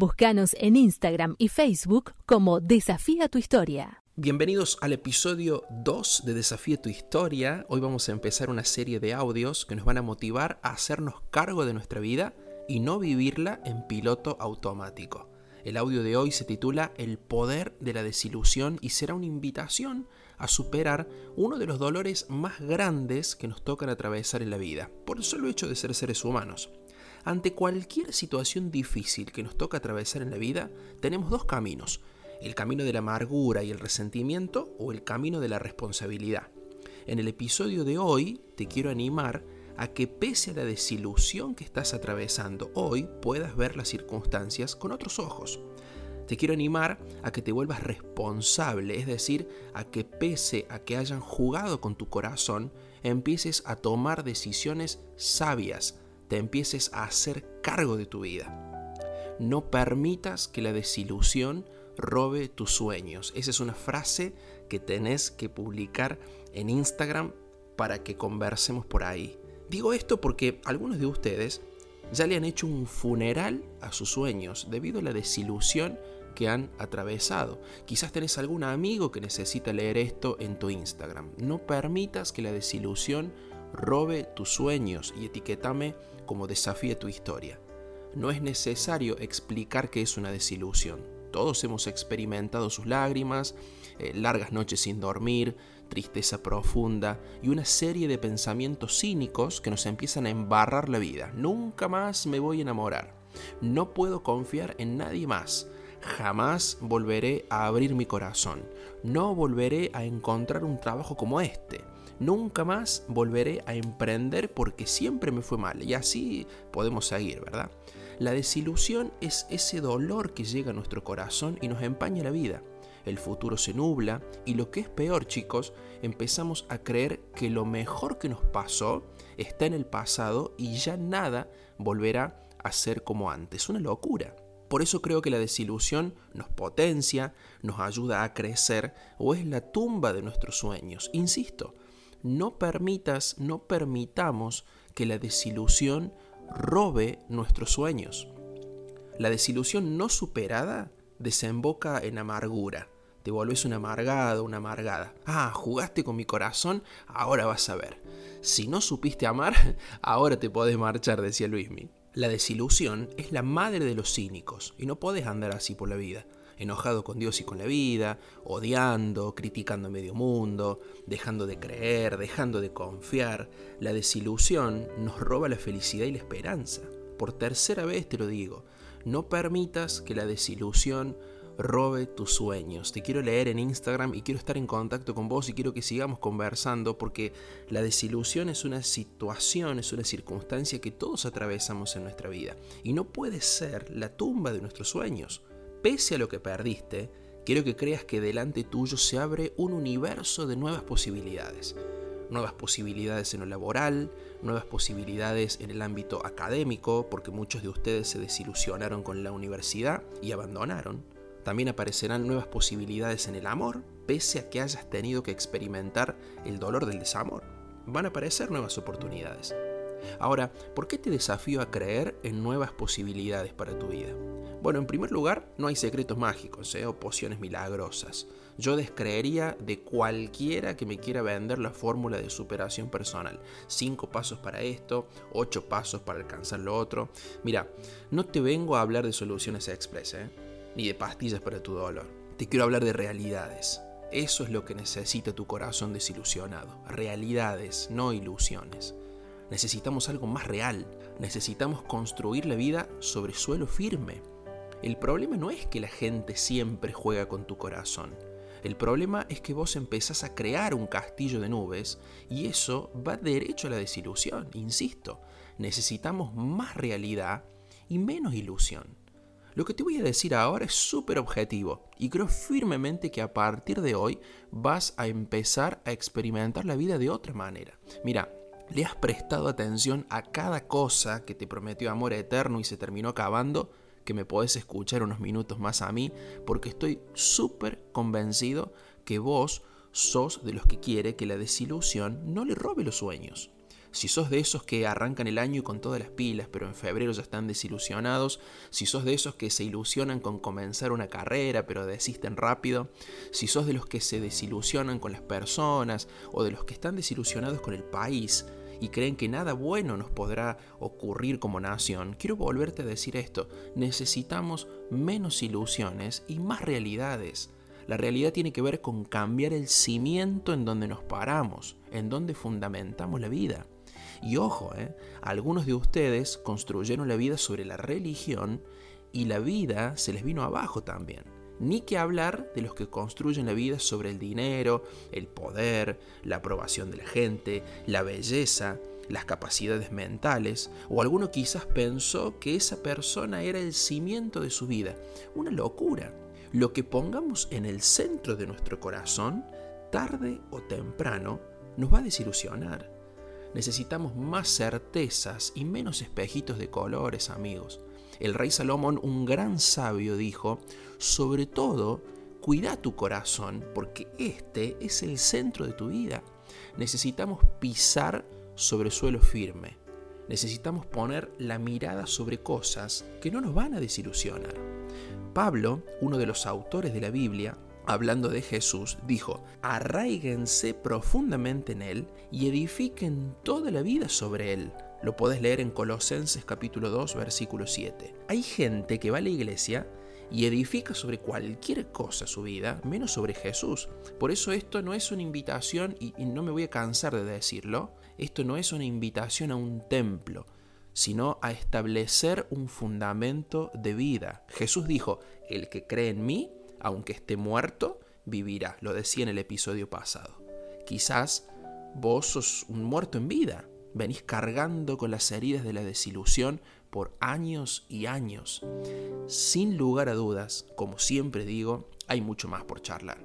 Búscanos en Instagram y Facebook como Desafía tu Historia. Bienvenidos al episodio 2 de Desafía tu Historia. Hoy vamos a empezar una serie de audios que nos van a motivar a hacernos cargo de nuestra vida y no vivirla en piloto automático. El audio de hoy se titula El poder de la desilusión y será una invitación a superar uno de los dolores más grandes que nos tocan atravesar en la vida, por el solo hecho de ser seres humanos. Ante cualquier situación difícil que nos toca atravesar en la vida, tenemos dos caminos, el camino de la amargura y el resentimiento o el camino de la responsabilidad. En el episodio de hoy te quiero animar a que pese a la desilusión que estás atravesando hoy, puedas ver las circunstancias con otros ojos. Te quiero animar a que te vuelvas responsable, es decir, a que pese a que hayan jugado con tu corazón, empieces a tomar decisiones sabias, te empieces a hacer cargo de tu vida. No permitas que la desilusión robe tus sueños. Esa es una frase que tenés que publicar en Instagram para que conversemos por ahí. Digo esto porque algunos de ustedes ya le han hecho un funeral a sus sueños debido a la desilusión que han atravesado. Quizás tenés algún amigo que necesita leer esto en tu Instagram. No permitas que la desilusión robe tus sueños y etiquetame como desafíe tu historia. No es necesario explicar qué es una desilusión. Todos hemos experimentado sus lágrimas, eh, largas noches sin dormir, tristeza profunda y una serie de pensamientos cínicos que nos empiezan a embarrar la vida. Nunca más me voy a enamorar. No puedo confiar en nadie más. Jamás volveré a abrir mi corazón. No volveré a encontrar un trabajo como este nunca más volveré a emprender porque siempre me fue mal. Y así podemos seguir, ¿verdad? La desilusión es ese dolor que llega a nuestro corazón y nos empaña la vida. El futuro se nubla y lo que es peor chicos, empezamos a creer que lo mejor que nos pasó está en el pasado y ya nada volverá a ser como antes. Una locura. Por eso creo que la desilusión nos potencia, nos ayuda a crecer o es la tumba de nuestros sueños. Insisto, no permitas, no permitamos que la desilusión robe nuestros sueños. La desilusión no superada desemboca en amargura. Te vuelves un amargado, una amargada. Ah, jugaste con mi corazón, ahora vas a ver. Si no supiste amar, ahora te podés marchar, decía Luismi. La desilusión es la madre de los cínicos y no podés andar así por la vida enojado con Dios y con la vida, odiando, criticando a medio mundo, dejando de creer, dejando de confiar. La desilusión nos roba la felicidad y la esperanza. Por tercera vez te lo digo, no permitas que la desilusión robe tus sueños. Te quiero leer en Instagram y quiero estar en contacto con vos y quiero que sigamos conversando porque la desilusión es una situación, es una circunstancia que todos atravesamos en nuestra vida y no puede ser la tumba de nuestros sueños pese a lo que perdiste, quiero que creas que delante tuyo se abre un universo de nuevas posibilidades. Nuevas posibilidades en lo laboral, nuevas posibilidades en el ámbito académico, porque muchos de ustedes se desilusionaron con la universidad y abandonaron. También aparecerán nuevas posibilidades en el amor, pese a que hayas tenido que experimentar el dolor del desamor. Van a aparecer nuevas oportunidades. Ahora, ¿por qué te desafío a creer en nuevas posibilidades para tu vida? Bueno, en primer lugar, no hay secretos mágicos ¿eh? o pociones milagrosas. Yo descreería de cualquiera que me quiera vender la fórmula de superación personal. Cinco pasos para esto, ocho pasos para alcanzar lo otro. Mira, no te vengo a hablar de soluciones express, ¿eh? ni de pastillas para tu dolor. Te quiero hablar de realidades. Eso es lo que necesita tu corazón desilusionado. Realidades, no ilusiones. Necesitamos algo más real. Necesitamos construir la vida sobre suelo firme el problema no es que la gente siempre juega con tu corazón. El problema es que vos empezás a crear un castillo de nubes y eso va derecho a la desilusión, insisto. Necesitamos más realidad y menos ilusión. Lo que te voy a decir ahora es súper objetivo y creo firmemente que a partir de hoy vas a empezar a experimentar la vida de otra manera. Mira, le has prestado atención a cada cosa que te prometió amor eterno y se terminó acabando que me podés escuchar unos minutos más a mí, porque estoy súper convencido que vos sos de los que quiere que la desilusión no le robe los sueños. si sos de esos que arrancan el año con todas las pilas, pero en febrero ya están desilusionados, si sos de esos que se ilusionan con comenzar una carrera, pero desisten rápido, si sos de los que se desilusionan con las personas o de los que están desilusionados con el país y creen que nada bueno nos podrá ocurrir como nación, quiero volverte a decir esto, necesitamos menos ilusiones y más realidades. La realidad tiene que ver con cambiar el cimiento en donde nos paramos, en donde fundamentamos la vida. Y ojo, ¿eh? algunos de ustedes construyeron la vida sobre la religión y la vida se les vino abajo también. Ni que hablar de los que construyen la vida sobre el dinero, el poder, la aprobación de la gente, la belleza, las capacidades mentales, o alguno quizás pensó que esa persona era el cimiento de su vida. Una locura. Lo que pongamos en el centro de nuestro corazón, tarde o temprano, nos va a desilusionar. Necesitamos más certezas y menos espejitos de colores, amigos. El rey Salomón, un gran sabio, dijo, sobre todo, cuida tu corazón, porque este es el centro de tu vida. Necesitamos pisar sobre suelo firme. Necesitamos poner la mirada sobre cosas que no nos van a desilusionar. Pablo, uno de los autores de la Biblia, hablando de Jesús, dijo, arraíguense profundamente en Él y edifiquen toda la vida sobre Él. Lo podés leer en Colosenses capítulo 2, versículo 7. Hay gente que va a la iglesia y edifica sobre cualquier cosa su vida, menos sobre Jesús. Por eso esto no es una invitación, y, y no me voy a cansar de decirlo, esto no es una invitación a un templo, sino a establecer un fundamento de vida. Jesús dijo, el que cree en mí, aunque esté muerto, vivirá. Lo decía en el episodio pasado. Quizás vos sos un muerto en vida. Venís cargando con las heridas de la desilusión por años y años. Sin lugar a dudas, como siempre digo, hay mucho más por charlar.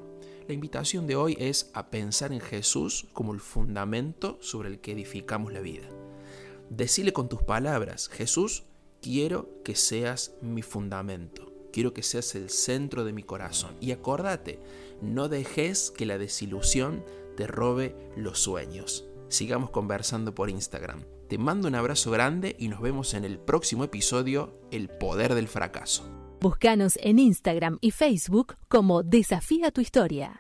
La invitación de hoy es a pensar en Jesús como el fundamento sobre el que edificamos la vida. Decile con tus palabras, Jesús, quiero que seas mi fundamento. Quiero que seas el centro de mi corazón. Y acordate, no dejes que la desilusión te robe los sueños. Sigamos conversando por Instagram. Te mando un abrazo grande y nos vemos en el próximo episodio, El Poder del Fracaso. Búscanos en Instagram y Facebook como Desafía tu Historia.